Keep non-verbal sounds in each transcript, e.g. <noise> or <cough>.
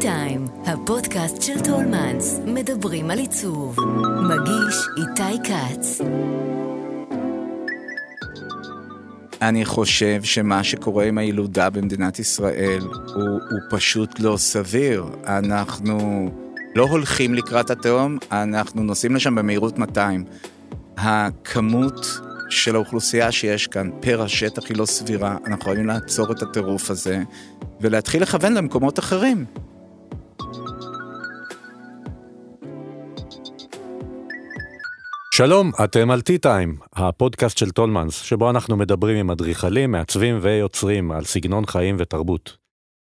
טיים, הפודקאסט של טולמנס, מדברים על עיצוב. מגיש איתי כץ. אני חושב שמה שקורה עם הילודה במדינת ישראל הוא, הוא פשוט לא סביר. אנחנו לא הולכים לקראת התהום, אנחנו נוסעים לשם במהירות 200. הכמות של האוכלוסייה שיש כאן פר השטח היא לא סבירה, אנחנו חייבים לעצור את הטירוף הזה ולהתחיל לכוון למקומות אחרים. שלום, אתם על T-Time, הפודקאסט של טולמנס, שבו אנחנו מדברים עם אדריכלים, מעצבים ויוצרים על סגנון חיים ותרבות.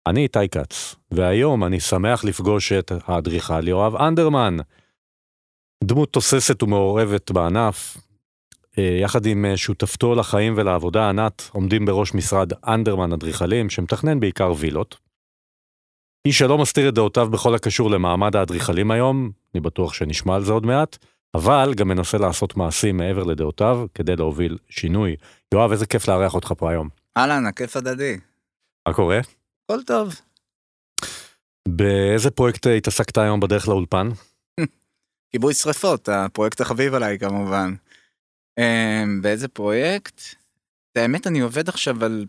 אני איתי כץ, והיום אני שמח לפגוש את האדריכל יואב אנדרמן. דמות תוססת ומעורבת בענף, אה, יחד עם אה, שותפתו לחיים ולעבודה ענת, עומדים בראש משרד אנדרמן אדריכלים, שמתכנן בעיקר וילות. איש שלא מסתיר את דעותיו בכל הקשור למעמד האדריכלים היום, אני בטוח שנשמע על זה עוד מעט, אבל גם מנסה לעשות מעשים מעבר לדעותיו כדי להוביל שינוי. יואב, איזה כיף לארח אותך פה היום. אהלן, הכיף הדדי. מה קורה? הכל טוב. באיזה פרויקט התעסקת היום בדרך לאולפן? <laughs> כיבוי שרפות, הפרויקט החביב עליי כמובן. אמ, באיזה פרויקט? האמת אני עובד עכשיו על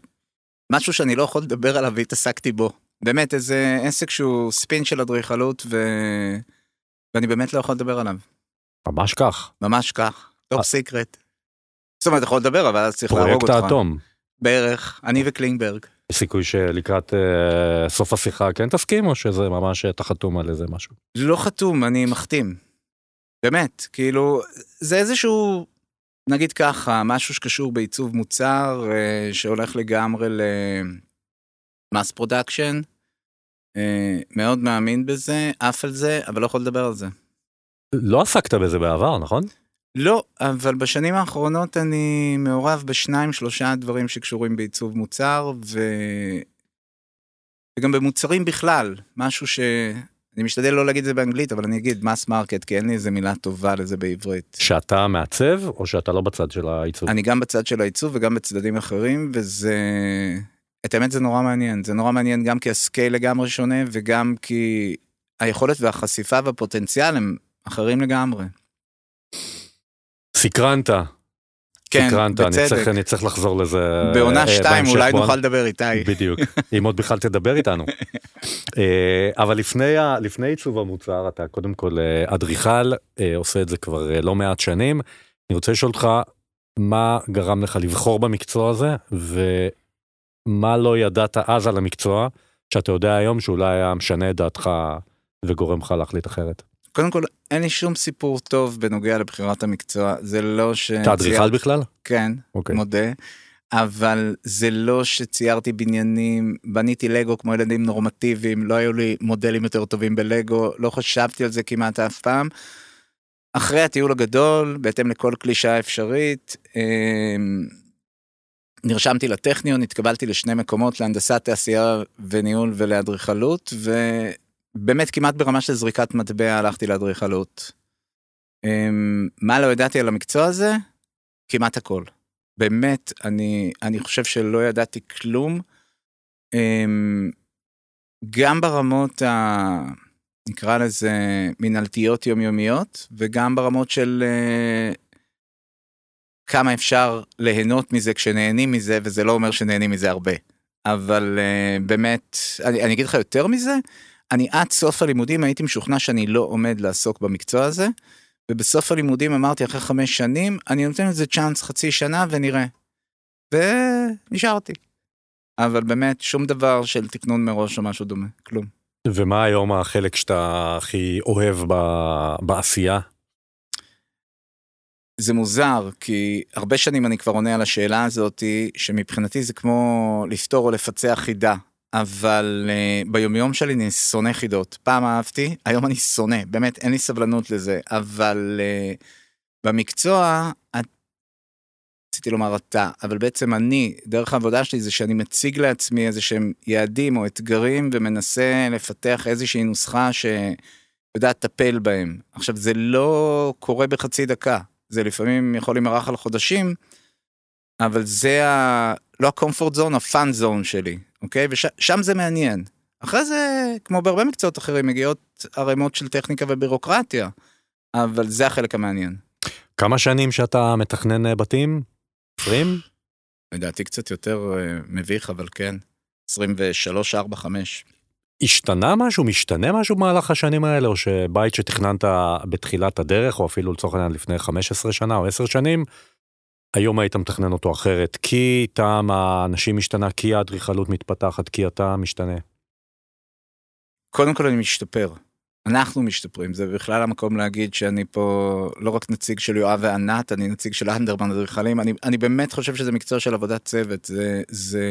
משהו שאני לא יכול לדבר עליו והתעסקתי בו. באמת איזה עסק שהוא ספין של אדריכלות ו... ואני באמת לא יכול לדבר עליו. ממש כך. ממש כך. top secret. זאת אומרת, יכול לדבר, אבל אז צריך להרוג אותך. פרויקט האטום. בערך, אני וקלינגברג. יש סיכוי שלקראת אה, סוף השיחה כן תסכים, או שזה ממש אתה חתום על איזה משהו? לא חתום, אני מחתים. באמת, כאילו, זה איזשהו, נגיד ככה, משהו שקשור בעיצוב מוצר, אה, שהולך לגמרי ל mass production. אה, מאוד מאמין בזה, עף על זה, אבל לא יכול לדבר על זה. לא עסקת בזה בעבר, נכון? לא, אבל בשנים האחרונות אני מעורב בשניים שלושה דברים שקשורים בעיצוב מוצר ו... וגם במוצרים בכלל, משהו ש... אני משתדל לא להגיד את זה באנגלית, אבל אני אגיד mass market, כי אין לי איזה מילה טובה לזה בעברית. שאתה מעצב, או שאתה לא בצד של העיצוב? אני גם בצד של העיצוב וגם בצדדים אחרים, וזה... את האמת זה נורא מעניין, זה נורא מעניין גם כי הסקייל לגמרי שונה, וגם כי היכולת והחשיפה והפוטנציאל הם אחרים לגמרי. סקרנת. כן, סקרנת, בצדק. אני צריך, אני צריך לחזור לזה בעונה אה, שתיים בהמשך. אולי בוא- נוכל לדבר איתי. <laughs> בדיוק, אם עוד בכלל תדבר איתנו. אה, אבל לפני, לפני עיצוב המוצר, אתה קודם כל אה, אדריכל, עושה את זה כבר לא מעט שנים. אני רוצה לשאול אותך, מה גרם לך לבחור במקצוע הזה, ומה לא ידעת אז על המקצוע, שאתה יודע היום שאולי היה משנה את דעתך וגורם לך להחליט אחרת. קודם כל, אין לי שום סיפור טוב בנוגע לבחירת המקצוע, זה לא ש... אתה אדריכל בכלל? כן, אוקיי. מודה. אבל זה לא שציירתי בניינים, בניתי לגו כמו ילדים נורמטיביים, לא היו לי מודלים יותר טובים בלגו, לא חשבתי על זה כמעט אף פעם. אחרי הטיול הגדול, בהתאם לכל קלישאה אפשרית, אמ, נרשמתי לטכניון, התקבלתי לשני מקומות, להנדסת תעשייה וניהול ולאדריכלות, ובאמת כמעט ברמה של זריקת מטבע הלכתי לאדריכלות. אמ, מה לא ידעתי על המקצוע הזה? כמעט הכל. באמת, אני, אני חושב שלא ידעתי כלום. אמ, גם ברמות ה... נקרא לזה מנהלתיות יומיומיות, וגם ברמות של אה, כמה אפשר ליהנות מזה כשנהנים מזה, וזה לא אומר שנהנים מזה הרבה. אבל אה, באמת, אני, אני אגיד לך יותר מזה, אני עד סוף הלימודים הייתי משוכנע שאני לא עומד לעסוק במקצוע הזה, ובסוף הלימודים אמרתי אחרי חמש שנים, אני נותן לזה צ'אנס חצי שנה ונראה. ונשארתי. אבל באמת, שום דבר של תקנון מראש או משהו דומה, כלום. ומה היום החלק שאתה הכי אוהב ב- בעשייה? זה מוזר, כי הרבה שנים אני כבר עונה על השאלה הזאתי, שמבחינתי זה כמו לפתור או לפצח חידה. אבל uh, ביומיום שלי אני שונא חידות. פעם אהבתי, היום אני שונא, באמת אין לי סבלנות לזה. אבל uh, במקצוע, את- רציתי לומר אתה, אבל בעצם אני, דרך העבודה שלי זה שאני מציג לעצמי איזה שהם יעדים או אתגרים ומנסה לפתח איזושהי נוסחה שיודעת לטפל בהם. עכשיו זה לא קורה בחצי דקה, זה לפעמים יכול להימרח על חודשים, אבל זה ה... לא ה-comfort zone, ה-fun zone שלי, אוקיי? ושם זה מעניין. אחרי זה, כמו בהרבה מקצועות אחרים, מגיעות ערימות של טכניקה ובירוקרטיה, אבל זה החלק המעניין. כמה שנים שאתה מתכנן אה, בתים? 20? לדעתי קצת יותר אה, מביך, אבל כן. 23, 4, 5. השתנה משהו? משתנה משהו במהלך השנים האלה? או שבית שתכננת בתחילת הדרך, או אפילו לצורך העניין לפני 15 שנה או 10 שנים, היום היית מתכנן אותו אחרת, כי טעם האנשים משתנה, כי האדריכלות מתפתחת, כי אתה משתנה. קודם כל אני משתפר. אנחנו משתפרים, זה בכלל המקום להגיד שאני פה לא רק נציג של יואב וענת, אני נציג של אנדרמן אדריכלים, אני, אני באמת חושב שזה מקצוע של עבודת צוות, זה, זה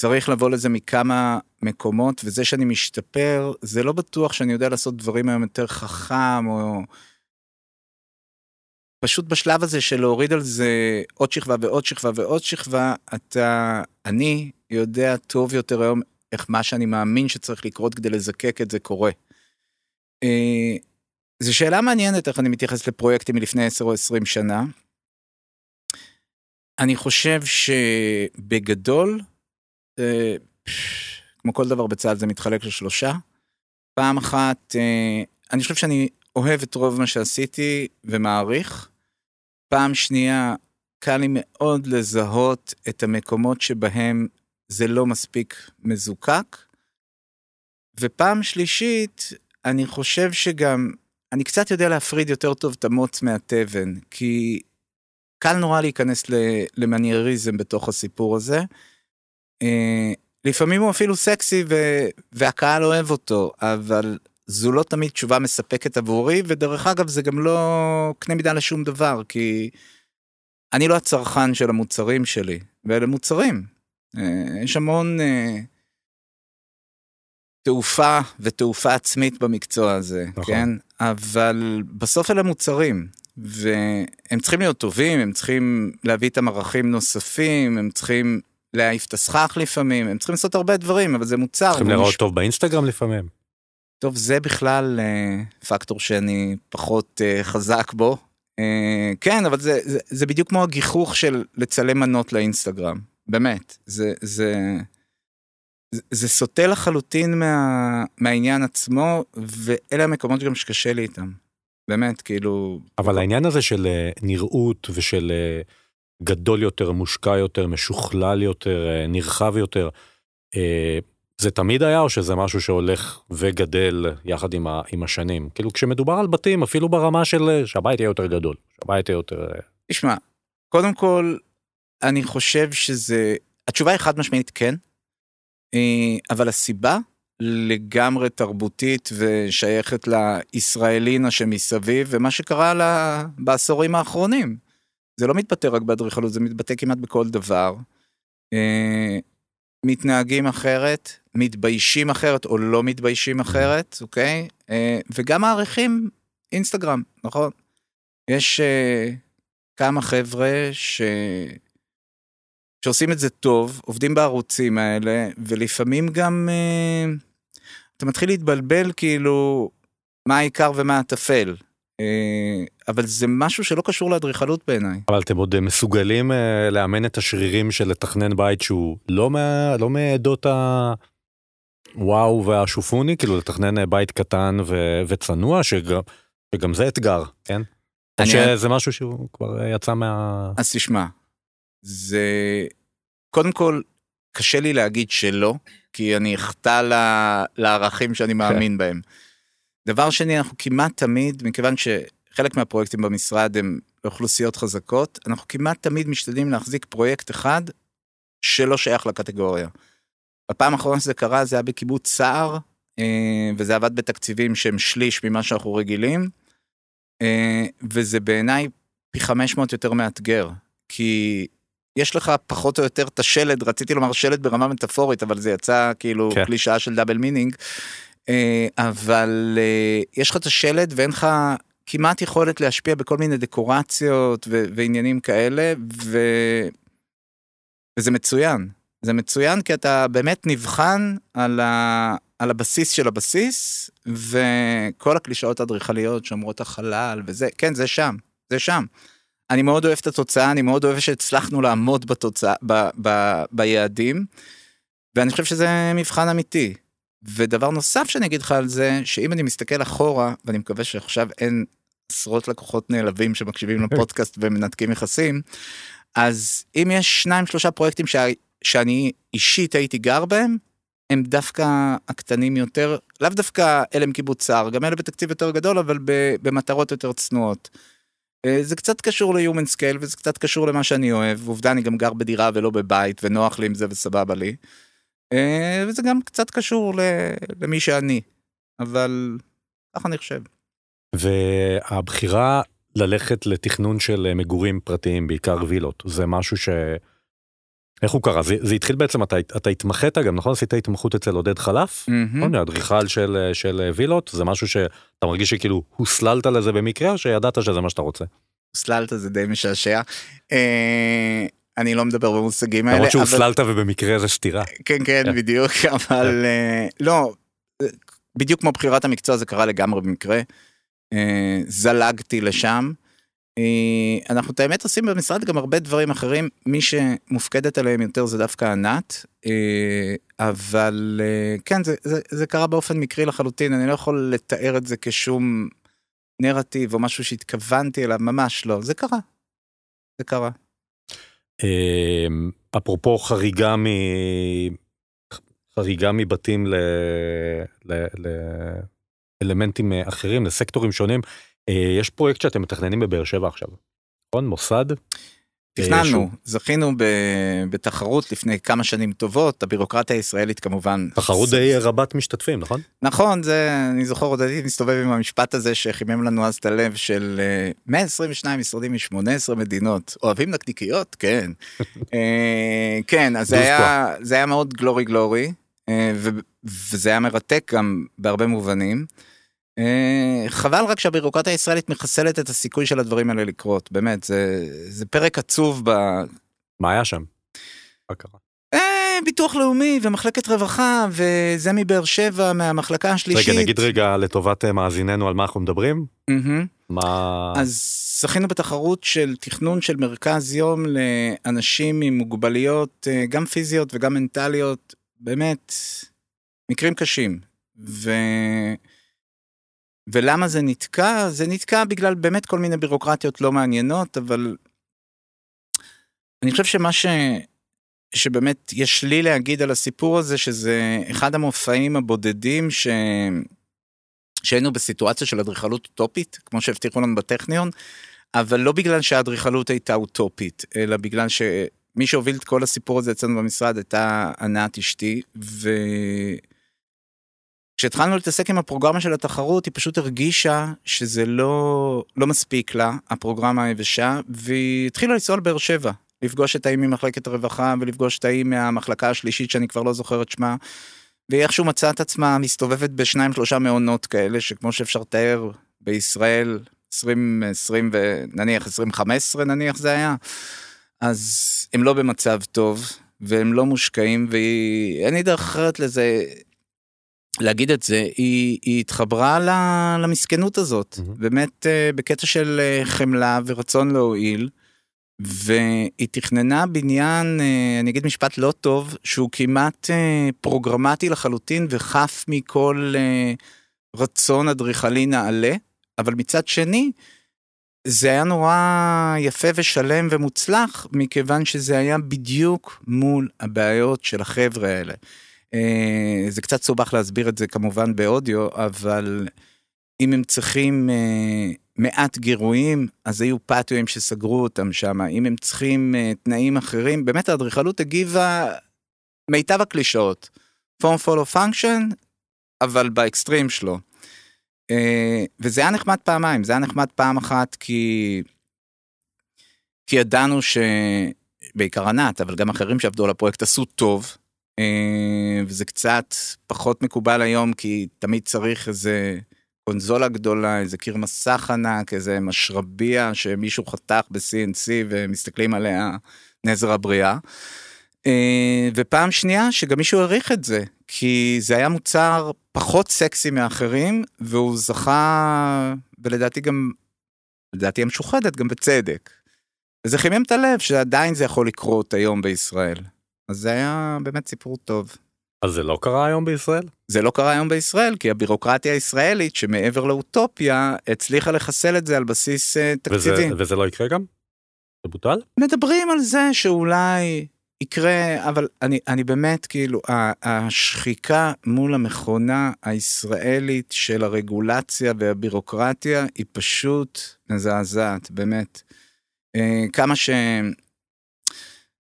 צריך לבוא לזה מכמה מקומות, וזה שאני משתפר, זה לא בטוח שאני יודע לעשות דברים היום יותר חכם, או... פשוט בשלב הזה של להוריד על זה עוד שכבה ועוד שכבה ועוד שכבה, אתה, אני יודע טוב יותר היום איך מה שאני מאמין שצריך לקרות כדי לזקק את זה קורה. אה, זו שאלה מעניינת איך אני מתייחס לפרויקטים מלפני 10 או 20 שנה. אני חושב שבגדול, אה, כמו כל דבר בצה"ל זה מתחלק לשלושה. פעם אחת, אה, אני חושב שאני אוהב את רוב מה שעשיתי ומעריך. פעם שנייה, קל לי מאוד לזהות את המקומות שבהם זה לא מספיק מזוקק. ופעם שלישית, אני חושב שגם, אני קצת יודע להפריד יותר טוב את המוץ מהתבן, כי קל נורא להיכנס למנייריזם בתוך הסיפור הזה. אה, לפעמים הוא אפילו סקסי ו... והקהל אוהב אותו, אבל זו לא תמיד תשובה מספקת עבורי, ודרך אגב זה גם לא קנה מידה לשום דבר, כי אני לא הצרכן של המוצרים שלי, ואלה מוצרים. אה, יש המון אה, תעופה ותעופה עצמית במקצוע הזה, נכון. כן? אבל בסוף אלה מוצרים, והם צריכים להיות טובים, הם צריכים להביא איתם ערכים נוספים, הם צריכים להעיף את הסכך לפעמים, הם צריכים לעשות הרבה דברים, אבל זה מוצר. צריכים לראות מש... טוב באינסטגרם לפעמים. טוב, זה בכלל אה, פקטור שאני פחות אה, חזק בו. אה, כן, אבל זה, זה, זה בדיוק כמו הגיחוך של לצלם מנות לאינסטגרם. באמת, זה, זה, זה, זה סוטה לחלוטין מה, מהעניין עצמו, ואלה המקומות גם שקשה לי איתם. באמת, כאילו... אבל העניין הזה של נראות ושל גדול יותר, מושקע יותר, משוכלל יותר, נרחב יותר, זה תמיד היה או שזה משהו שהולך וגדל יחד עם, ה, עם השנים? כאילו כשמדובר על בתים, אפילו ברמה של שהבית יהיה יותר גדול, שהבית יהיה יותר... תשמע, קודם כל, אני חושב שזה, התשובה היא חד משמעית כן, אה, אבל הסיבה לגמרי תרבותית ושייכת לישראלינה שמסביב ומה שקרה לה בעשורים האחרונים. זה לא מתבטא רק באדריכלות, זה מתבטא כמעט בכל דבר. אה, מתנהגים אחרת, מתביישים אחרת או לא מתביישים אחרת, אוקיי? אה, וגם מעריכים אינסטגרם, נכון? יש כמה חבר'ה ש... שעושים את זה טוב, עובדים בערוצים האלה, ולפעמים גם אה, אתה מתחיל להתבלבל כאילו מה העיקר ומה הטפל. אה, אבל זה משהו שלא קשור לאדריכלות בעיניי. אבל אתם עוד מסוגלים אה, לאמן את השרירים של לתכנן בית שהוא לא, מה, לא מעדות הוואו והשופוני, כאילו לתכנן אה, בית קטן ו, וצנוע, שגם, שגם זה אתגר, כן? אני... שזה משהו שהוא כבר יצא מה... אז תשמע, זה קודם כל קשה לי להגיד שלא, כי אני אחטא לערכים שאני כן. מאמין בהם. דבר שני, אנחנו כמעט תמיד, מכיוון שחלק מהפרויקטים במשרד הם אוכלוסיות חזקות, אנחנו כמעט תמיד משתדלים להחזיק פרויקט אחד שלא שייך לקטגוריה. בפעם האחרונה שזה קרה זה היה בקיבוץ סער, אה, וזה עבד בתקציבים שהם שליש ממה שאנחנו רגילים, אה, וזה בעיניי פי 500 יותר מאתגר, כי יש לך פחות או יותר את השלד, רציתי לומר שלד ברמה מטאפורית, אבל זה יצא כאילו כן. קלישאה של double meaning. אה, אבל אה, יש לך את השלד ואין לך כמעט יכולת להשפיע בכל מיני דקורציות ו- ועניינים כאלה, ו... וזה מצוין. זה מצוין כי אתה באמת נבחן על, ה... על הבסיס של הבסיס, וכל הקלישאות האדריכליות שאומרות החלל וזה, כן, זה שם, זה שם. אני מאוד אוהב את התוצאה, אני מאוד אוהב שהצלחנו לעמוד בתוצאה, ב, ב, ביעדים. ואני חושב שזה מבחן אמיתי. ודבר נוסף שאני אגיד לך על זה, שאם אני מסתכל אחורה, ואני מקווה שעכשיו אין עשרות לקוחות נעלבים שמקשיבים לפודקאסט ומנתקים יחסים, אז אם יש שניים שלושה פרויקטים שה, שאני אישית הייתי גר בהם, הם דווקא הקטנים יותר, לאו דווקא אלה עם קיבוץ סער, גם אלה בתקציב יותר גדול, אבל במטרות יותר צנועות. אה, זה קצת קשור ל-human scale וזה קצת קשור למה שאני אוהב, עובדה אני גם גר בדירה ולא בבית ונוח לי עם זה וסבבה לי. אה, וזה גם קצת קשור למי שאני, אבל ככה אני חושב. והבחירה ללכת לתכנון של מגורים פרטיים, בעיקר וילות, זה משהו ש... איך הוא קרה? זה, זה התחיל בעצם, אתה, אתה התמחית גם, נכון? עשית התמחות אצל עודד חלף? Mm-hmm. אדריכל של, של וילות, זה משהו שאתה מרגיש שכאילו הוסללת לזה במקרה, או שידעת שזה מה שאתה רוצה? הוסללת זה די משעשע. אה, אני לא מדבר במושגים האלה. למרות שהוסללת אבל... ובמקרה זה סתירה. כן, כן, כן. בדיוק, אבל אה, לא, בדיוק כמו בחירת המקצוע זה קרה לגמרי במקרה. אה, זלגתי לשם. אה, אנחנו את האמת עושים במשרד גם הרבה דברים אחרים, מי שמופקדת עליהם יותר זה דווקא ענת, אבל כן, זה, זה, זה קרה באופן מקרי לחלוטין, אני לא יכול לתאר את זה כשום נרטיב או משהו שהתכוונתי אליו, ממש לא, זה קרה. זה קרה. אמ, אפרופו חריגה מ... חריגה מבתים ל... ל... לאלמנטים אחרים, לסקטורים שונים, אה, יש פרויקט שאתם מתכננים בבאר שבע עכשיו, נכון? מוסד? תכננו, זכינו בתחרות לפני כמה שנים טובות, הבירוקרטיה הישראלית כמובן. תחרות די רבת משתתפים, נכון? נכון, זה, אני זוכר עוד הייתי מסתובב עם המשפט הזה שחימם לנו אז את הלב של 122 אה, משרדים מ-18 מדינות, אוהבים נקניקיות? כן. <laughs> אה, כן, אז זה היה, זה היה מאוד גלורי גלורי, אה, וזה היה מרתק גם בהרבה מובנים. אה, חבל רק שהבירוקרטיה הישראלית מחסלת את הסיכוי של הדברים האלה לקרות, באמת, זה, זה פרק עצוב ב... מה היה שם? מה קרה? אה, ביטוח לאומי ומחלקת רווחה וזה מבאר שבע מהמחלקה השלישית. רגע נגיד רגע לטובת אה, מאזיננו על מה אנחנו מדברים. Mm-hmm. מה... אז זכינו בתחרות של תכנון של מרכז יום לאנשים עם מוגבלויות גם פיזיות וגם מנטליות באמת מקרים קשים. ו... ולמה זה נתקע? זה נתקע בגלל באמת כל מיני בירוקרטיות לא מעניינות, אבל אני חושב שמה ש... שבאמת יש לי להגיד על הסיפור הזה, שזה אחד המופעים הבודדים ש... שהיינו בסיטואציה של אדריכלות אוטופית, כמו שהבטיחו לנו בטכניון, אבל לא בגלל שהאדריכלות הייתה אוטופית, אלא בגלל שמי שהוביל את כל הסיפור הזה אצלנו במשרד הייתה ענת אשתי, ו... כשהתחלנו להתעסק עם הפרוגרמה של התחרות, היא פשוט הרגישה שזה לא, לא מספיק לה, הפרוגרמה היבשה, והיא התחילה לנסוע לבאר שבע, לפגוש את האם ממחלקת הרווחה ולפגוש את האם מהמחלקה השלישית שאני כבר לא זוכר את שמה. והיא איכשהו מצאה את עצמה מסתובבת בשניים שלושה מעונות כאלה, שכמו שאפשר לתאר בישראל, 2020 ונניח 2015 נניח זה היה, אז הם לא במצב טוב, והם לא מושקעים, ואין לי דרך אחרת לזה, להגיד את זה, היא, היא התחברה למסכנות הזאת, mm-hmm. באמת אה, בקטע של אה, חמלה ורצון להועיל, והיא תכננה בניין, אה, אני אגיד משפט לא טוב, שהוא כמעט פרוגרמטי לחלוטין וחף מכל רצון אדריכלי נעלה, אבל מצד שני, זה היה נורא יפה ושלם ומוצלח, מכיוון שזה היה בדיוק מול הבעיות של החבר'ה האלה. אה, זה קצת סובך להסביר את זה כמובן באודיו, אבל אם הם צריכים אה, מעט גירויים, אז היו פטיואים שסגרו אותם שם. אם הם צריכים אה, תנאים אחרים, באמת האדריכלות הגיבה מיטב הקלישאות. form follow function, אבל באקסטרים שלו. וזה היה נחמד פעמיים, זה היה נחמד פעם אחת כי... כי ידענו שבעיקר ענת, אבל גם אחרים שעבדו על הפרויקט עשו טוב, וזה קצת פחות מקובל היום כי תמיד צריך איזה קונזולה גדולה, איזה קיר מסך ענק, איזה משרבייה שמישהו חתך ב-CNC ומסתכלים עליה נזר הבריאה. אה, ופעם שנייה שגם מישהו העריך את זה, כי זה היה מוצר פחות סקסי מאחרים, והוא זכה, ולדעתי גם, לדעתי המשוחדת גם בצדק. וזה חימם את הלב שעדיין זה יכול לקרות היום בישראל. אז זה היה באמת סיפור טוב. אז זה לא קרה היום בישראל? זה לא קרה היום בישראל, כי הבירוקרטיה הישראלית, שמעבר לאוטופיה, הצליחה לחסל את זה על בסיס uh, תקציבי. וזה, וזה לא יקרה גם? זה בוטל? מדברים על זה שאולי יקרה, אבל אני, אני באמת, כאילו, השחיקה מול המכונה הישראלית של הרגולציה והבירוקרטיה היא פשוט מזעזעת, באמת. אה, כמה ש...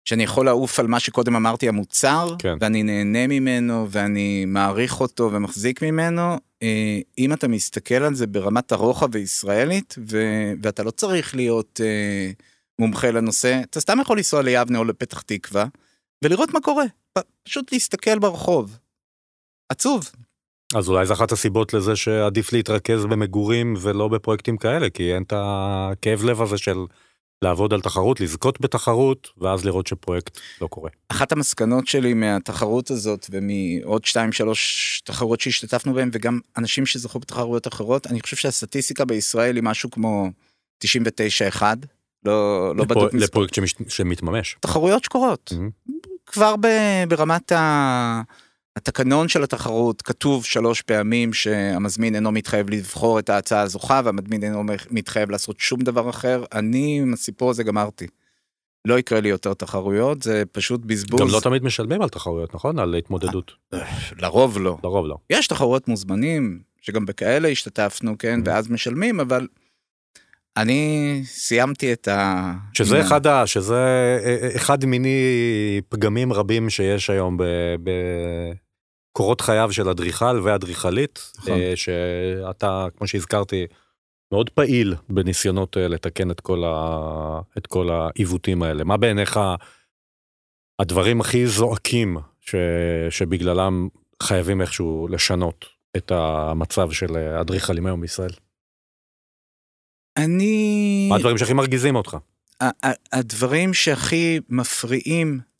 שאני יכול לעוף על מה שקודם אמרתי המוצר, כן. ואני נהנה ממנו ואני מעריך אותו ומחזיק ממנו, אה, אם אתה מסתכל על זה ברמת הרוחב הישראלית, ו... ואתה לא צריך להיות אה, מומחה לנושא, אתה סתם יכול לנסוע ליבנה או לפתח תקווה, ולראות מה קורה, פשוט להסתכל ברחוב. עצוב. אז אולי זו אחת הסיבות לזה שעדיף להתרכז במגורים ולא בפרויקטים כאלה, כי אין את הכאב לב הזה של לעבוד על תחרות, לזכות בתחרות, ואז לראות שפרויקט לא קורה. אחת המסקנות שלי מהתחרות הזאת ומעוד 2-3 תחרות שהשתתפנו בהן, וגם אנשים שזכו בתחרויות אחרות, אני חושב שהסטטיסטיקה בישראל היא משהו כמו 99-1. לא, לא בדוק מספר. לפרויקט שמש, שמתממש. תחרויות שקורות. Mm-hmm. כבר ב, ברמת ה... התקנון של התחרות כתוב שלוש פעמים שהמזמין אינו מתחייב לבחור את ההצעה הזוכה והמזמין אינו מתחייב לעשות שום דבר אחר. אני עם הסיפור הזה גמרתי. לא יקרה לי יותר תחרויות, זה פשוט בזבוז. גם לא תמיד משלמים על תחרויות, נכון? על התמודדות. לרוב לא. לרוב לא. יש תחרויות מוזמנים, שגם בכאלה השתתפנו, כן, mm-hmm. ואז משלמים, אבל אני סיימתי את ה... שזה אחד, ה... שזה אה, אה, אחד מיני פגמים רבים שיש היום ב... בקורות חייו של אדריכל ואדריכלית, נכון. אה, שאתה, כמו שהזכרתי, מאוד פעיל בניסיונות לתקן את כל, ה... את כל העיוותים האלה. מה בעיניך הדברים הכי זועקים ש... שבגללם חייבים איכשהו לשנות את המצב של אדריכלים היום בישראל? אני... מה הדברים שהכי מרגיזים אותך? הדברים שהכי מפריעים אה,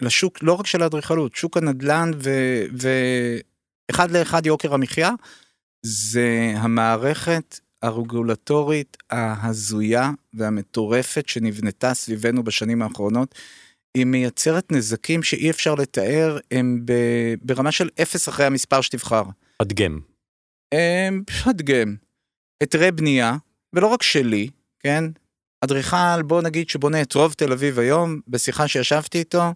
לשוק, לא רק של האדריכלות, שוק הנדל"ן ואחד לאחד יוקר המחיה, זה המערכת הרגולטורית ההזויה והמטורפת שנבנתה סביבנו בשנים האחרונות. היא מייצרת נזקים שאי אפשר לתאר, הם ברמה של אפס אחרי המספר שתבחר. אדגם. אדגם. היתרי בנייה, ולא רק שלי, כן? אדריכל, בוא נגיד שבונה את רוב תל אביב היום, בשיחה שישבתי איתו,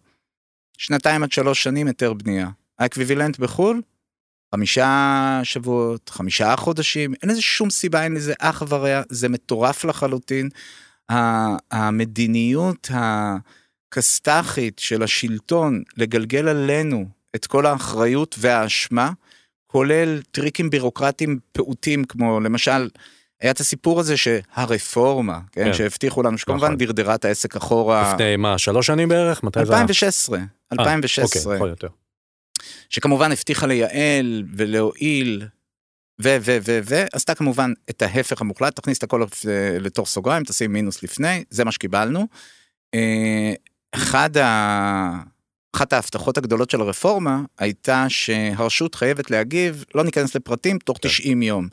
שנתיים עד שלוש שנים היתר בנייה. ה equivalent בחו"ל, חמישה שבועות, חמישה חודשים, אין לזה שום סיבה, אין לזה אח ורע, זה מטורף לחלוטין. המדיניות הכסת"חית של השלטון לגלגל עלינו את כל האחריות והאשמה, כולל טריקים בירוקרטיים פעוטים כמו למשל היה את הסיפור הזה שהרפורמה, כן, כן. שהבטיחו לנו, שכמובן נכון. דרדרה את העסק אחורה. לפני מה, שלוש שנים בערך? מתי 2016, זה? 2016. אוקיי, יכול יותר. שכמובן הבטיחה לייעל ולהועיל, ו, ו, ו, ו, עשתה כמובן את ההפך המוחלט, תכניס את הכל לתוך סוגריים, תשים מינוס לפני, זה מה שקיבלנו. אה, אחד ה... אחת ההבטחות הגדולות של הרפורמה הייתה שהרשות חייבת להגיב, לא ניכנס לפרטים, תוך 90 כן. יום.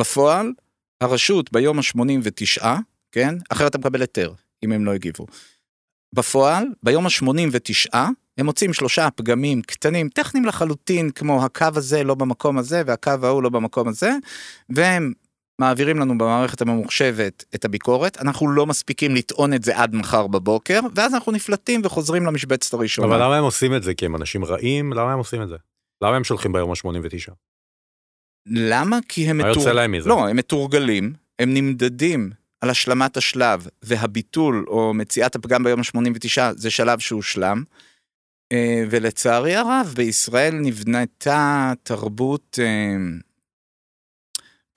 בפועל, הרשות ביום ה-89, כן? אחרת אתה מקבל היתר, אם הם לא הגיבו. בפועל, ביום ה-89, הם מוצאים שלושה פגמים קטנים, טכניים לחלוטין, כמו הקו הזה לא במקום הזה והקו ההוא לא במקום הזה, והם מעבירים לנו במערכת הממוחשבת את הביקורת, אנחנו לא מספיקים לטעון את זה עד מחר בבוקר, ואז אנחנו נפלטים וחוזרים למשבצת הראשונה. אבל למה הם עושים את זה? כי הם אנשים רעים? למה הם עושים את זה? למה הם שולחים ביום ה-89? למה? כי הם, מתור... לא, הם מתורגלים, הם נמדדים על השלמת השלב, והביטול או מציאת הפגם ביום ה-89 זה שלב שהושלם. אה, ולצערי הרב, בישראל נבנתה תרבות אה,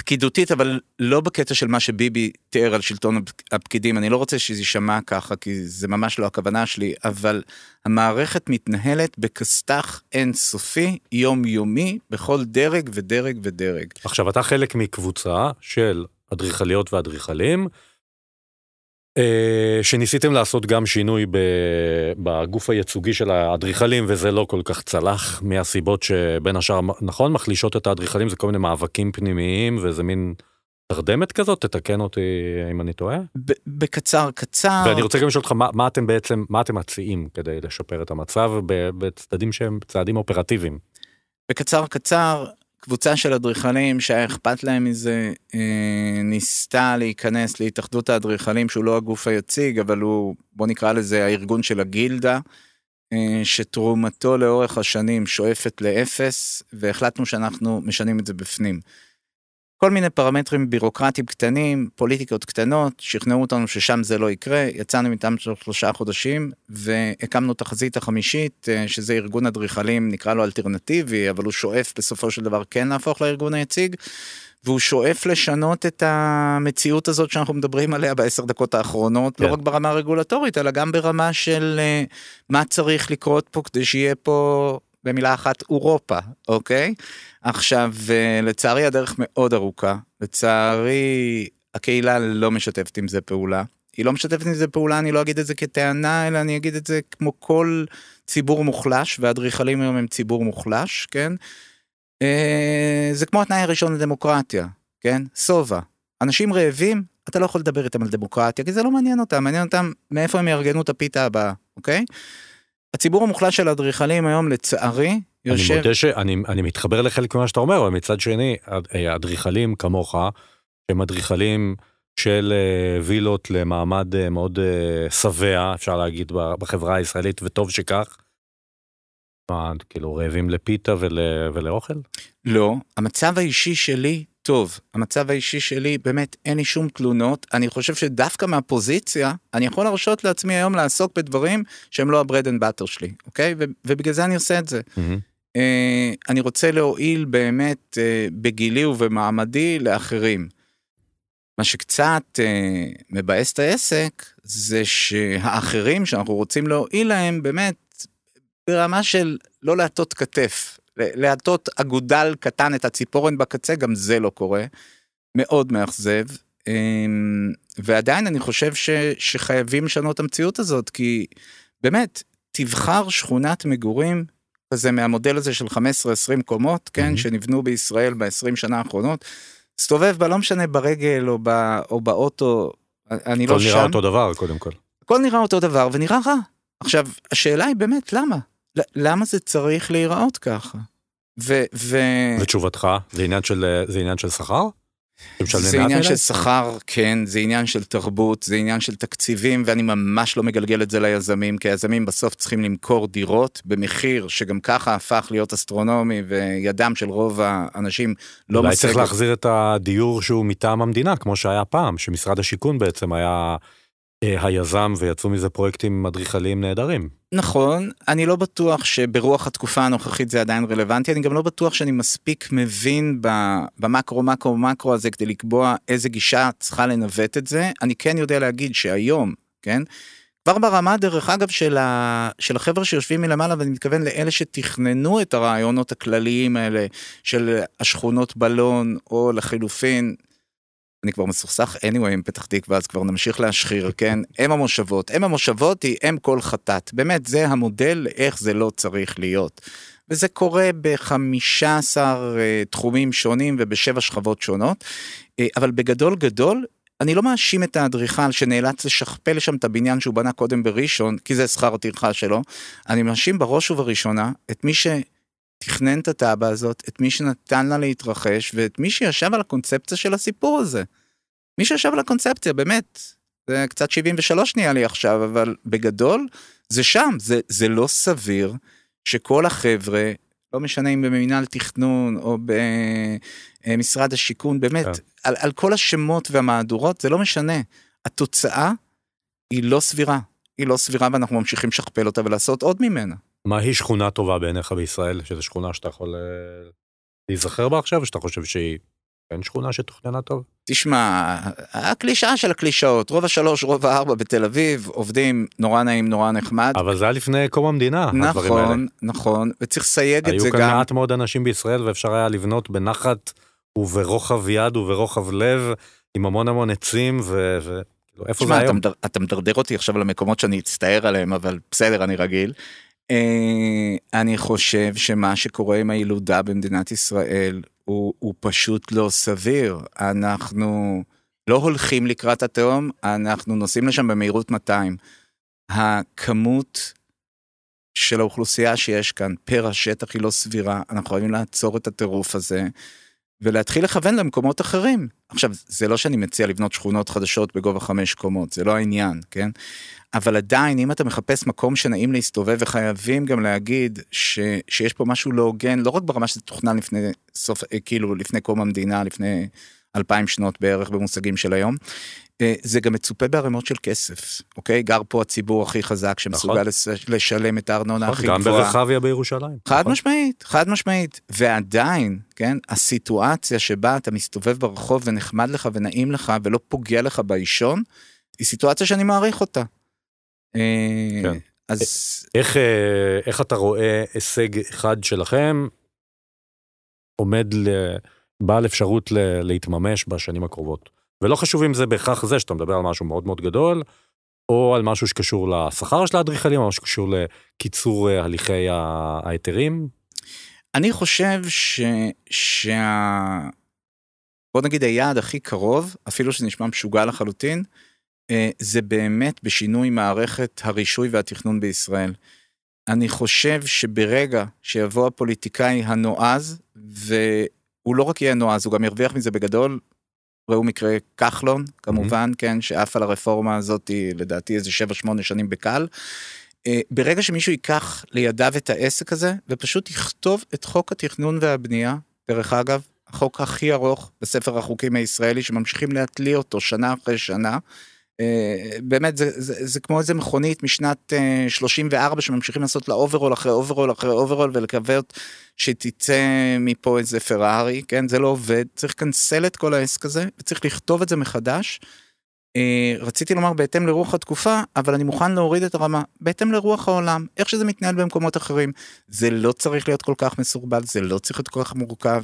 פקידותית, אבל לא בקטע של מה שביבי תיאר על שלטון הפקידים, אני לא רוצה שזה יישמע ככה, כי זה ממש לא הכוונה שלי, אבל המערכת מתנהלת בכסת"ח אינסופי, יומיומי, בכל דרג ודרג ודרג. עכשיו, אתה חלק מקבוצה של אדריכליות ואדריכלים, שניסיתם לעשות גם שינוי בגוף הייצוגי של האדריכלים וזה לא כל כך צלח מהסיבות שבין השאר נכון מחלישות את האדריכלים זה כל מיני מאבקים פנימיים וזה מין תרדמת כזאת? תתקן אותי אם אני טועה. בקצר קצר. ואני רוצה גם לשאול אותך, מה, מה אתם בעצם, מה אתם מציעים כדי לשפר את המצב בצדדים שהם צעדים אופרטיביים? בקצר קצר, קבוצה של אדריכלים שהיה אכפת להם מזה, אה, ניסתה להיכנס להתאחדות האדריכלים, שהוא לא הגוף היציג, אבל הוא, בוא נקרא לזה הארגון של הגילדה, אה, שתרומתו לאורך השנים שואפת לאפס, והחלטנו שאנחנו משנים את זה בפנים. כל מיני פרמטרים בירוקרטיים קטנים, פוליטיקות קטנות, שכנעו אותנו ששם זה לא יקרה, יצאנו איתם של שלושה חודשים והקמנו תחזית החמישית, אה, שזה ארגון אדריכלים, נקרא לו אלטרנטיבי, אבל הוא שואף בסופו של דבר כן להפוך לארגון היציג, והוא שואף לשנות את המציאות הזאת שאנחנו מדברים עליה בעשר דקות האחרונות, כן. לא רק ברמה הרגולטורית, אלא גם ברמה של אה, מה צריך לקרות פה כדי שיהיה פה במילה אחת אירופה, אוקיי? עכשיו, לצערי הדרך מאוד ארוכה, לצערי הקהילה לא משתפת עם זה פעולה. היא לא משתפת עם זה פעולה, אני לא אגיד את זה כטענה, אלא אני אגיד את זה כמו כל ציבור מוחלש, והאדריכלים היום הם ציבור מוחלש, כן? אה, זה כמו התנאי הראשון לדמוקרטיה, כן? סובה. אנשים רעבים, אתה לא יכול לדבר איתם על דמוקרטיה, כי זה לא מעניין אותם, מעניין אותם מאיפה הם יארגנו את הפיתה הבאה, אוקיי? הציבור המוחלש של האדריכלים היום לצערי יושב... אני מודה שאני אני מתחבר לחלק ממה שאתה אומר, אבל מצד שני, אדריכלים כמוך, שהם אדריכלים של אה, וילות למעמד אה, מאוד אה, שבע, אפשר להגיד, בחברה הישראלית, וטוב שכך. מה, כאילו רעבים לפיתה ול, ולאוכל? לא, המצב האישי שלי טוב. המצב האישי שלי, באמת, אין לי שום תלונות. אני חושב שדווקא מהפוזיציה, אני יכול להרשות לעצמי היום לעסוק בדברים שהם לא ה-bread and butter שלי, אוקיי? ובגלל זה אני עושה את זה. Mm-hmm. Uh, אני רוצה להועיל באמת uh, בגילי ובמעמדי לאחרים. מה שקצת uh, מבאס את העסק, זה שהאחרים שאנחנו רוצים להועיל להם, באמת, ברמה של לא להטות כתף. להטות אגודל קטן את הציפורן בקצה, גם זה לא קורה. מאוד מאכזב. אמ, ועדיין אני חושב ש, שחייבים לשנות את המציאות הזאת, כי באמת, תבחר שכונת מגורים כזה מהמודל הזה של 15-20 קומות, כן, mm-hmm. שנבנו בישראל ב-20 שנה האחרונות, סתובב בה, לא משנה ברגל או, ב, או באוטו, אני לא שם. הכל נראה אותו דבר, קודם כל. הכל נראה אותו דבר ונראה רע. עכשיו, השאלה היא באמת, למה? למה זה צריך להיראות ככה? ו... ו... ותשובתך, זה עניין של, זה עניין של שכר? זה עניין של שכר, כן, זה עניין של תרבות, זה עניין של תקציבים, ואני ממש לא מגלגל את זה ליזמים, כי היזמים בסוף צריכים למכור דירות במחיר שגם ככה הפך להיות אסטרונומי, וידם של רוב האנשים לא משגת. אולי צריך להחזיר את הדיור שהוא מטעם המדינה, כמו שהיה פעם, שמשרד השיכון בעצם היה היזם ויצאו מזה פרויקטים אדריכליים נהדרים. נכון, אני לא בטוח שברוח התקופה הנוכחית זה עדיין רלוונטי, אני גם לא בטוח שאני מספיק מבין במקרו מקרו מקרו הזה כדי לקבוע איזה גישה צריכה לנווט את זה. אני כן יודע להגיד שהיום, כן, כבר ברמה דרך אגב של, ה... של החבר'ה שיושבים מלמעלה ואני מתכוון לאלה שתכננו את הרעיונות הכלליים האלה של השכונות בלון או לחילופין אני כבר מסוכסך anyway עם פתח תקווה אז כבר נמשיך להשחיר כן? אם המושבות. אם המושבות היא אם כל חטאת. באמת זה המודל איך זה לא צריך להיות. וזה קורה בחמישה עשר uh, תחומים שונים ובשבע שכבות שונות. uh, אבל בגדול גדול אני לא מאשים את האדריכל שנאלץ לשכפל לשם את הבניין שהוא בנה קודם בראשון כי זה שכר הטרחה שלו. אני מאשים בראש ובראשונה את מי ש... תכנן את הטאבה הזאת, את מי שנתן לה להתרחש, ואת מי שישב על הקונספציה של הסיפור הזה. מי שישב על הקונספציה, באמת, זה קצת 73 נהיה לי עכשיו, אבל בגדול, זה שם, זה, זה לא סביר שכל החבר'ה, לא משנה אם במינהל תכנון או במשרד השיכון, באמת, כן. על, על כל השמות והמהדורות, זה לא משנה. התוצאה היא לא סבירה. היא לא סבירה ואנחנו ממשיכים לשכפל אותה ולעשות עוד ממנה. מהי שכונה טובה בעיניך בישראל? שזו שכונה שאתה יכול אה, להיזכר בה עכשיו, שאתה חושב שהיא אין שכונה שתוכננה טוב? תשמע, הקלישאה של הקלישאות, רוב השלוש, רוב הארבע בתל אביב, עובדים נורא נעים, נורא נחמד. אבל זה היה לפני קום המדינה, נכון, הדברים האלה. נכון, נכון, וצריך לסייג את זה גם. היו כאן מעט מאוד אנשים בישראל ואפשר היה לבנות בנחת וברוחב יד וברוחב לב, עם המון המון עצים ו... ו... כאילו, איפה זה היום? אתה מדרדר אותי עכשיו למקומות שאני אצטער עליהם, אבל בסדר, אני רגיל. אה, אני חושב שמה שקורה עם הילודה במדינת ישראל הוא, הוא פשוט לא סביר. אנחנו לא הולכים לקראת התהום, אנחנו נוסעים לשם במהירות 200. הכמות של האוכלוסייה שיש כאן פר השטח היא לא סבירה, אנחנו חייבים לעצור את הטירוף הזה. ולהתחיל לכוון למקומות אחרים. עכשיו, זה לא שאני מציע לבנות שכונות חדשות בגובה חמש קומות, זה לא העניין, כן? אבל עדיין, אם אתה מחפש מקום שנעים להסתובב, וחייבים גם להגיד ש, שיש פה משהו לא הוגן, לא רק ברמה שזה תוכנן לפני סוף, כאילו, לפני קום המדינה, לפני אלפיים שנות בערך במושגים של היום, אה, זה גם מצופה בערימות של כסף, אוקיי? גר פה הציבור הכי חזק שמסוגל נכון. לשלם את הארנונה נכון, הכי גם גבוהה. גם ברחביה בירושלים. חד נכון. משמעית, חד משמעית. ועדיין, כן, הסיטואציה שבה אתה מסתובב ברחוב ונחמד לך ונעים לך ולא פוגע לך באישון, היא סיטואציה שאני מעריך אותה. אה, כן. אז... איך, אה, איך אתה רואה הישג אחד שלכם עומד, ל... בעל אפשרות ל... להתממש בשנים הקרובות? ולא חשוב אם זה בהכרח זה שאתה מדבר על משהו מאוד מאוד גדול, או על משהו שקשור לשכר של האדריכלים, או משהו שקשור לקיצור אה, הליכי ההיתרים. אני חושב ש... שה... בוא נגיד היעד הכי קרוב, אפילו שזה נשמע משוגע לחלוטין, אה, זה באמת בשינוי מערכת הרישוי והתכנון בישראל. אני חושב שברגע שיבוא הפוליטיקאי הנועז, והוא לא רק יהיה נועז, הוא גם ירוויח מזה בגדול, ראו מקרה כחלון כמובן, mm-hmm. כן, שעף על הרפורמה הזאת לדעתי איזה 7-8 שנים בקל. אה, ברגע שמישהו ייקח לידיו את העסק הזה ופשוט יכתוב את חוק התכנון והבנייה, דרך אגב, החוק הכי ארוך בספר החוקים הישראלי שממשיכים להתליא אותו שנה אחרי שנה. אה, באמת זה, זה, זה כמו איזה מכונית משנת 34 אה, שממשיכים לעשות לה overhaul אחרי overhaul אחרי overhaul ולקוות שתצא מפה איזה פרארי, כן? זה לא עובד, צריך ל cancel את כל העסק הזה וצריך לכתוב את זה מחדש. אה, רציתי לומר בהתאם לרוח התקופה, אבל אני מוכן להוריד את הרמה, בהתאם לרוח העולם, איך שזה מתנהל במקומות אחרים. זה לא צריך להיות כל כך מסורבל, זה לא צריך להיות כל כך מורכב.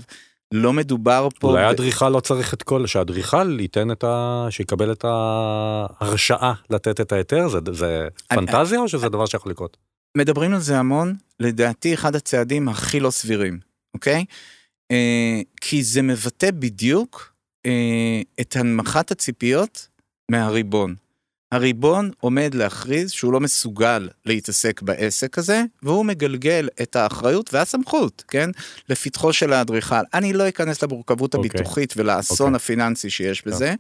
לא מדובר פה... אולי האדריכל לא צריך את כל, שהאדריכל ייתן את ה... שיקבל את ההרשאה לתת את ההיתר, זה, זה פנטזיה או שזה דבר שיכול לקרות? מדברים על זה המון, לדעתי אחד הצעדים הכי לא סבירים, אוקיי? אה, כי זה מבטא בדיוק אה, את הנמכת הציפיות מהריבון. הריבון עומד להכריז שהוא לא מסוגל להתעסק בעסק הזה, והוא מגלגל את האחריות והסמכות, כן? לפתחו של האדריכל. אני לא אכנס למורכבות okay. אוקיי. הביטוחית ולאסון okay. אוקיי. הפיננסי שיש yeah. בזה,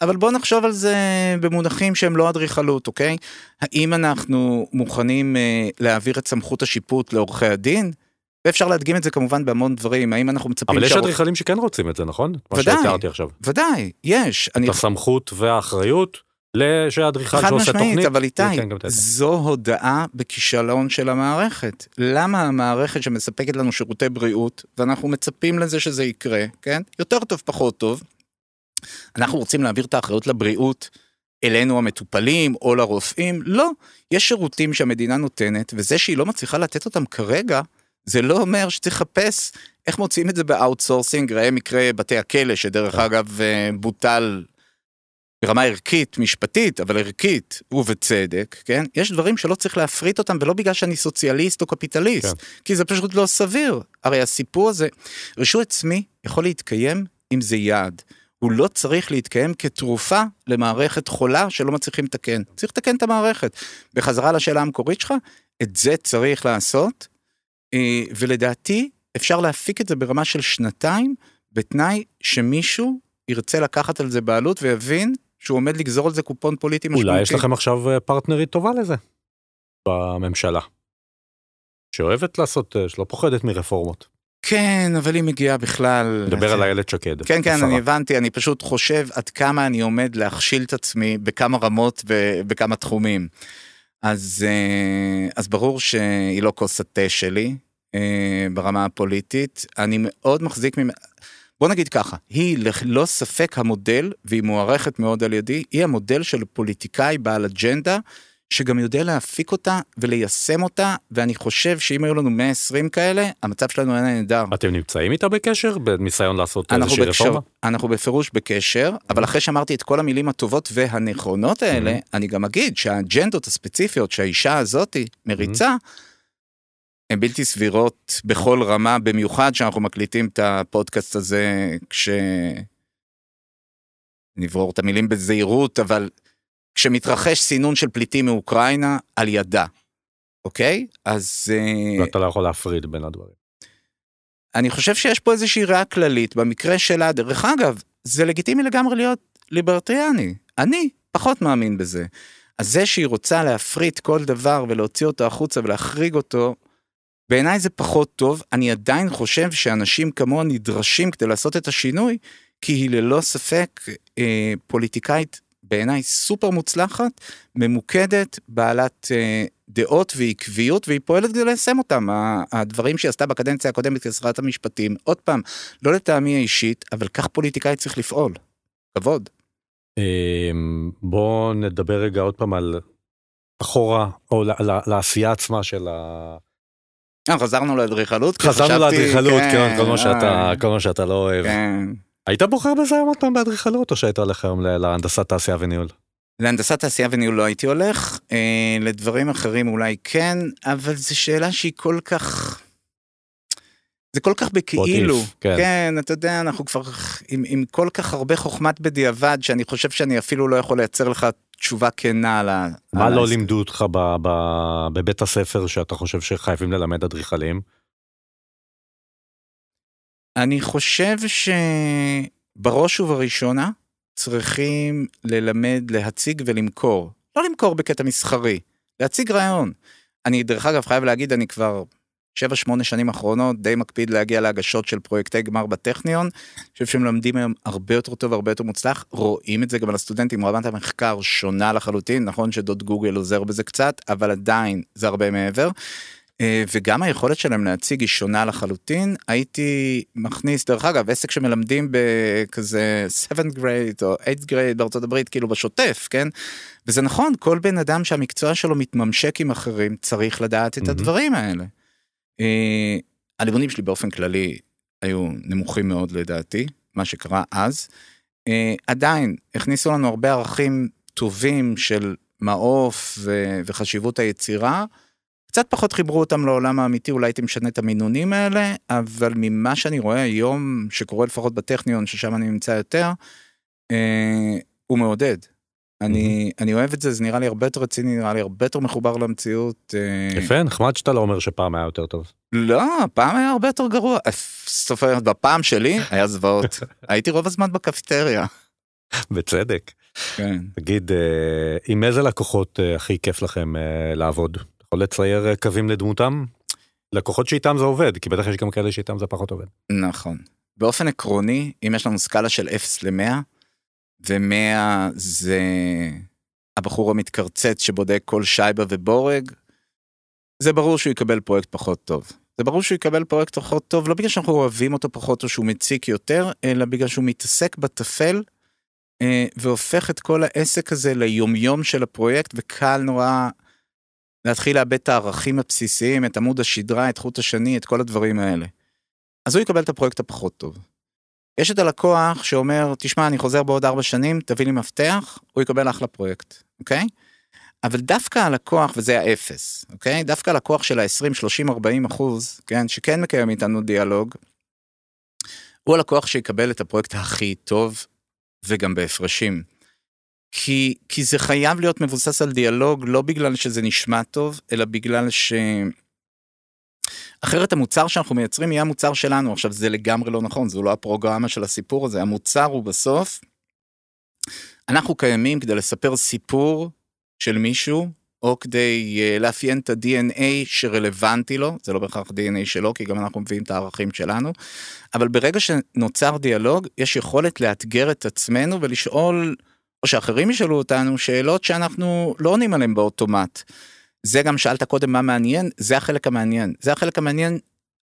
אבל בוא נחשוב על זה במונחים שהם לא אדריכלות, אוקיי? האם אנחנו מוכנים אה, להעביר את סמכות השיפוט לעורכי הדין? ואפשר להדגים את זה כמובן בהמון דברים, האם אנחנו מצפים... אבל יש אדריכלים שכן רוצים את זה, נכון? ודאי, ודאי, יש. את אני... הסמכות והאחריות. שהאדריכל שעושה תוכנית. חד משמעית, אבל איתי, זו הודעה בכישלון של המערכת. למה המערכת שמספקת לנו שירותי בריאות, ואנחנו מצפים לזה שזה יקרה, כן? יותר טוב, פחות טוב. אנחנו רוצים להעביר את האחריות לבריאות אלינו המטופלים או לרופאים? לא. יש שירותים שהמדינה נותנת, וזה שהיא לא מצליחה לתת אותם כרגע, זה לא אומר שצריך לחפש איך מוצאים את זה ב outsourcing, ראה מקרה בתי הכלא, שדרך, כן. אגב אה, בוטל ברמה ערכית, משפטית, אבל ערכית, ובצדק, כן? יש דברים שלא צריך להפריט אותם, ולא בגלל שאני סוציאליסט או קפיטליסט, כן. כי זה פשוט לא סביר. הרי הסיפור הזה, רישוי עצמי יכול להתקיים אם זה יעד. הוא לא צריך להתקיים כתרופה למערכת חולה שלא מצליחים לתקן. צריך לתקן את המערכת. בחזרה לשאלה המקורית שלך, את זה צריך לעשות, אה, ולדעתי אפשר להפיק את זה ברמה של שנתיים, בתנאי שמישהו ירצה לקחת על זה בעלות ויבין שהוא עומד לגזור על זה קופון פוליטי משמעותי. אולי יש לכם עכשיו אה, פרטנרית טובה לזה בממשלה. שאוהבת לעשות, אה, שלא פוחדת מרפורמות. כן, אבל היא מגיעה בכלל... מדבר על איילת שקד. כן, כן, אני הבנתי, אני פשוט חושב עד כמה אני עומד להכשיל את עצמי בכמה רמות ובכמה תחומים. אז, אה, אז ברור שהיא לא כוס התה שלי ברמה הפוליטית. אני מאוד מחזיק ממ... בוא נגיד ככה, היא ללא ספק המודל, והיא מוערכת מאוד על ידי, היא המודל של פוליטיקאי בעל אג'נדה, שגם יודע להפיק אותה וליישם אותה, ואני חושב שאם היו לנו 120 כאלה, המצב שלנו היה נהדר. אתם נמצאים איתה בקשר? בניסיון לעשות איזושהי רפורמה? אנחנו בפירוש בקשר, אבל אחרי שאמרתי את כל המילים הטובות והנכונות האלה, mm-hmm. אני גם אגיד שהאג'נדות הספציפיות שהאישה הזאתי מריצה. הן בלתי סבירות בכל רמה, במיוחד שאנחנו מקליטים את הפודקאסט הזה כש... נברור את המילים בזהירות, אבל כשמתרחש סינון של פליטים מאוקראינה על ידה, אוקיי? אז... אה, ואתה לא יכול להפריד בין הדברים. אני חושב שיש פה איזושהי ראייה כללית, במקרה שלה, דרך אגב, זה לגיטימי לגמרי להיות ליברטריאני. אני פחות מאמין בזה. אז זה שהיא רוצה להפריט כל דבר ולהוציא אותו החוצה ולהחריג אותו, בעיניי זה פחות טוב. אני עדיין חושב שאנשים כמוה נדרשים כדי לעשות את השינוי, כי היא ללא ספק אה, פוליטיקאית בעיניי סופר מוצלחת, ממוקדת, בעלת אה, דעות ועקביות, והיא פועלת כדי ליישם אותם. הדברים שהיא עשתה בקדנציה הקודמת כשרת המשפטים, עוד פעם, לא לטעמי האישית, אבל כך פוליטיקאי צריך לפעול. כבוד. אמ, בוא נדבר רגע עוד פעם על אחורה, או לעשייה עצמה של ה... אה, חזרנו לאדריכלות? חזרנו לאדריכלות, כן, כן, כל מה שאתה, אה. כל מה שאתה לא אוהב. כן. היית בוחר בזה היום עוד פעם באדריכלות, או שהיית הולך היום להנדסת תעשייה וניהול? להנדסת תעשייה וניהול לא הייתי הולך, אה, לדברים אחרים אולי כן, אבל זו שאלה שהיא כל כך... זה כל כך בכאילו, כן. כן, אתה יודע, אנחנו כבר עם, עם כל כך הרבה חוכמת בדיעבד, שאני חושב שאני אפילו לא יכול לייצר לך תשובה כנה על ה... מה לא לימדו אותך ב, ב, בבית הספר שאתה חושב שחייבים ללמד אדריכלים? אני חושב שבראש ובראשונה צריכים ללמד להציג ולמכור. לא למכור בקטע מסחרי, להציג רעיון. אני דרך אגב חייב להגיד, אני כבר 7-8 שנים אחרונות די מקפיד להגיע להגשות של פרויקטי גמר בטכניון. אני חושב שהם לומדים היום הרבה יותר טוב והרבה יותר מוצלח. רואים את זה גם על הסטודנטים, רמת המחקר שונה לחלוטין, נכון שדוד גוגל עוזר בזה קצת, אבל עדיין זה הרבה מעבר. אה, וגם היכולת שלהם להציג היא שונה לחלוטין. הייתי מכניס, דרך אגב, עסק שמלמדים בכזה 7 grade או 8 grade בארצות הברית, כאילו בשוטף, כן? וזה נכון, כל בן אדם שהמקצוע שלו מתממשק עם אחרים, צריך לדעת את הדברים האלה. אה, הלימודים שלי באופן כללי היו נמוכים מאוד לדעתי, מה שקרה אז. אה, עדיין, הכניסו לנו הרבה ערכים טובים של מעוף וחשיבות היצירה. קצת פחות חיברו אותם לעולם האמיתי, אולי הייתי משנה את המינונים האלה, אבל ממה שאני רואה היום, שקורה לפחות בטכניון, ששם אני נמצא יותר, אה, הוא מעודד. אני, אני אוהב את זה, זה נראה לי הרבה יותר רציני, נראה לי הרבה יותר מחובר למציאות. אה... יפה, נחמד שאתה לא אומר שפעם היה יותר טוב. לא, פעם היה הרבה יותר גרוע. זאת אומרת, בפעם שלי היה זוועות. <laughs> הייתי רוב הזמן בקפיטריה. בצדק. כן. תגיד, אה, עם איזה לקוחות אה, הכי כיף לכם אה, לעבוד? יכול לצייר אה, קווים לדמותם? לקוחות שאיתם זה עובד, כי בטח יש גם כאלה שאיתם זה פחות עובד. נכון. באופן עקרוני, אם יש לנו סקאלה של 0 ל-100, ו-100 זה הבחור המתקרצץ שבודק כל שייבה ובורג, זה ברור שהוא יקבל פרויקט פחות טוב. זה ברור שהוא יקבל פרויקט פחות טוב, לא בגלל שאנחנו אוהבים אותו פחות או שהוא מציק יותר, אלא בגלל שהוא מתעסק בטפל אה, והופך את כל העסק הזה ליומיום של הפרויקט, וקל נורא להתחיל לאבד את הערכים הבסיסיים, את עמוד השדרה, את חוט השני, את כל הדברים האלה. אז הוא יקבל את הפרויקט הפחות טוב. יש את הלקוח שאומר, תשמע, אני חוזר בעוד ארבע שנים, תביא לי מפתח, הוא יקבל אחלה פרויקט, אוקיי? אבל דווקא הלקוח, וזה האפס, אוקיי? דווקא הלקוח של ה-20, 30, 40 אחוז, כן, שכן מקיים איתנו דיאלוג, הוא הלקוח שיקבל את הפרויקט הכי טוב, וגם בהפרשים. כי, כי זה חייב להיות מבוסס על דיאלוג, לא בגלל שזה נשמע טוב, אלא בגלל ש... אחרת המוצר שאנחנו מייצרים יהיה המוצר שלנו. עכשיו זה לגמרי לא נכון, זו לא הפרוגרמה של הסיפור הזה, המוצר הוא בסוף. אנחנו קיימים כדי לספר סיפור של מישהו, או כדי uh, לאפיין את ה-DNA שרלוונטי לו, זה לא בהכרח DNA שלו, כי גם אנחנו מביאים את הערכים שלנו, אבל ברגע שנוצר דיאלוג, יש יכולת לאתגר את עצמנו ולשאול, או שאחרים ישאלו אותנו, שאלות שאנחנו לא עונים עליהן באוטומט. זה גם שאלת קודם מה מעניין, זה החלק המעניין. זה החלק המעניין,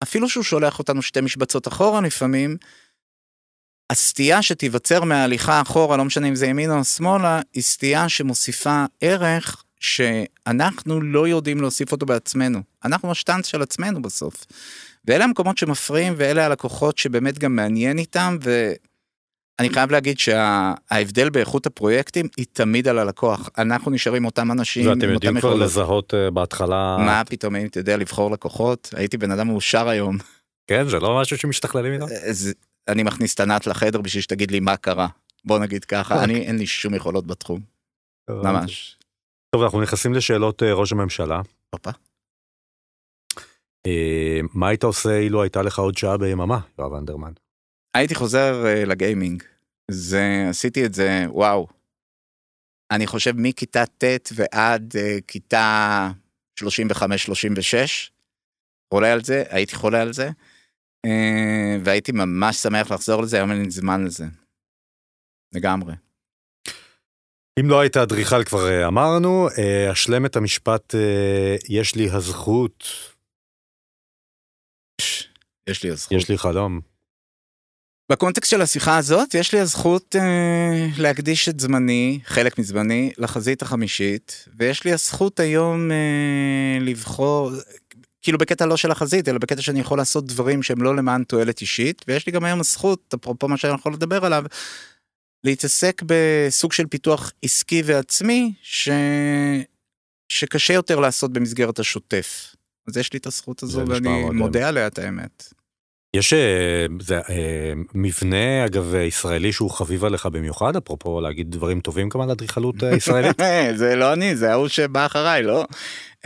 אפילו שהוא שולח אותנו שתי משבצות אחורה לפעמים, הסטייה שתיווצר מההליכה אחורה, לא משנה אם זה ימינה או שמאלה, היא סטייה שמוסיפה ערך שאנחנו לא יודעים להוסיף אותו בעצמנו. אנחנו השטנץ של עצמנו בסוף. ואלה המקומות שמפריעים ואלה הלקוחות שבאמת גם מעניין איתם, אני חייב להגיד שההבדל באיכות הפרויקטים היא תמיד על הלקוח. אנחנו נשארים אותם אנשים, ואתם יודעים כבר. לזהות אה, בהתחלה, מה פתאום, אם אתה יודע לבחור לקוחות, הייתי בן אדם מאושר היום. כן, זה לא משהו שמשתכללים איתו? אז אני מכניס את ענת לחדר בשביל שתגיד לי מה קרה. בוא נגיד ככה, אני אין לי שום יכולות בתחום, ממש. טוב, אנחנו נכנסים לשאלות אה, ראש הממשלה. הופה. אה, מה היית עושה אילו הייתה לך עוד שעה ביממה, יואב אנדרמן? הייתי חוזר אה, לגיימינג. זה, עשיתי את זה, וואו. אני חושב מכיתה ט' ועד אה, כיתה 35-36, חולה על זה, הייתי חולה על זה, אה, והייתי ממש שמח לחזור לזה, היום אין לי זמן לזה. לגמרי. אם לא היית אדריכל כבר אמרנו, אשלם את המשפט יש לי הזכות, יש לי הזכות. יש לי חלום. בקונטקסט של השיחה הזאת, יש לי הזכות אה, להקדיש את זמני, חלק מזמני, לחזית החמישית, ויש לי הזכות היום אה, לבחור, כאילו בקטע לא של החזית, אלא בקטע שאני יכול לעשות דברים שהם לא למען תועלת אישית, ויש לי גם היום הזכות, אפרופו מה שאני יכול לדבר עליו, להתעסק בסוג של פיתוח עסקי ועצמי, ש... שקשה יותר לעשות במסגרת השוטף. אז יש לי את הזכות הזו, ואני מודה עליה את האמת. יש אה, זה, אה, מבנה, אגב, ישראלי שהוא חביב עליך במיוחד, אפרופו להגיד דברים טובים גם על אדריכלות אה, ישראלית? <laughs> זה לא אני, זה ההוא שבא אחריי, לא?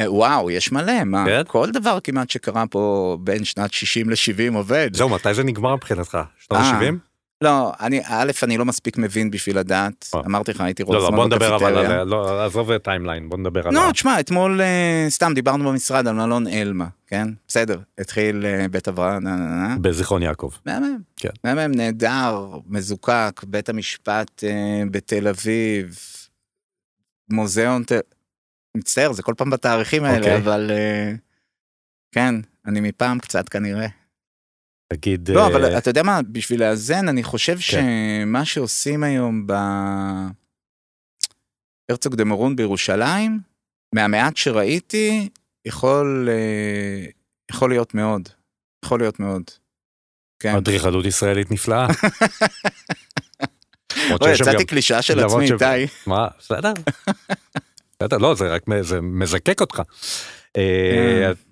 וואו, יש מלא, מה? כן? כל דבר כמעט שקרה פה בין שנת 60 ל-70 עובד. זהו, מתי זה נגמר מבחינתך? שנות אה, ה-70? לא, אני, א', אני לא מספיק מבין בשביל לדעת. אה. אמרתי לך, הייתי לא, לא, הזמן בוא נדבר אבל. על... לא, עזוב timeline, בוא נדבר על... לא, תשמע, אתמול אה, סתם דיברנו במשרד על מלון אלמה, כן? בסדר, התחיל אה, בית נה. בזיכרון יעקב. מהמם, כן. מהמם, נהדר, מזוקק, בית המשפט בתל אביב, מוזיאון. מצטער, זה כל פעם בתאריכים האלה, אוקיי. אבל כן, אני מפעם קצת כנראה. תגיד... לא, אה, אבל אתה יודע מה, בשביל לאזן, אני חושב כן. שמה שעושים היום ב... הרצוג דה מרון בירושלים, מהמעט שראיתי, יכול, אה, יכול להיות מאוד. יכול להיות מאוד. כן. אדריכלות ישראלית נפלאה. <laughs> אוי, יצאתי קלישה של עצמי, איתי. מה? בסדר. <laughs> בסדר, לא, זה רק מזקק אותך.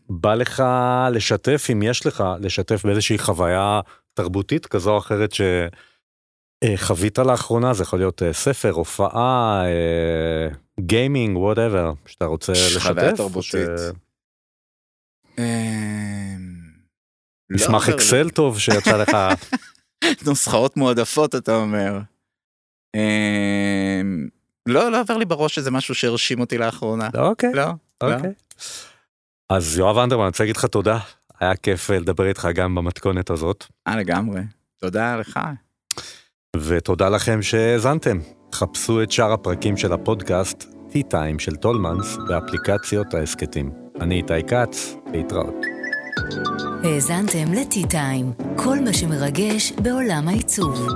אה, אה. בא לך לשתף, אם יש לך, לשתף באיזושהי חוויה תרבותית כזו או אחרת שחווית לאחרונה, זה יכול להיות אה, ספר, הופעה, אה, gaming, whatever, שאתה רוצה לשתף. חוויה תרבותית. אמ, לא מסמך עובר לי- Excel טוב שיצא לך, <laughs> נוסחאות מועדפות, אתה אומר. אמ, לא, לא עובר לי בראש איזה משהו שהרשים אותי לאחרונה. אוקיי, לא, לא. אוקיי. אז יואב אנדרמן, אני רוצה להגיד לך תודה, היה כיף אה, לדבר איתך גם במתכונת הזאת. אה, לגמרי. תודה לך. ותודה לכם שהאזנתם. חפשו את שאר הפרקים של הפודקאסט Tea Time של טולמנס באפליקציות ההסכתים. אני איתי כץ, להתראות. האזנתם טיים, כל מה שמרגש בעולם העיצוב.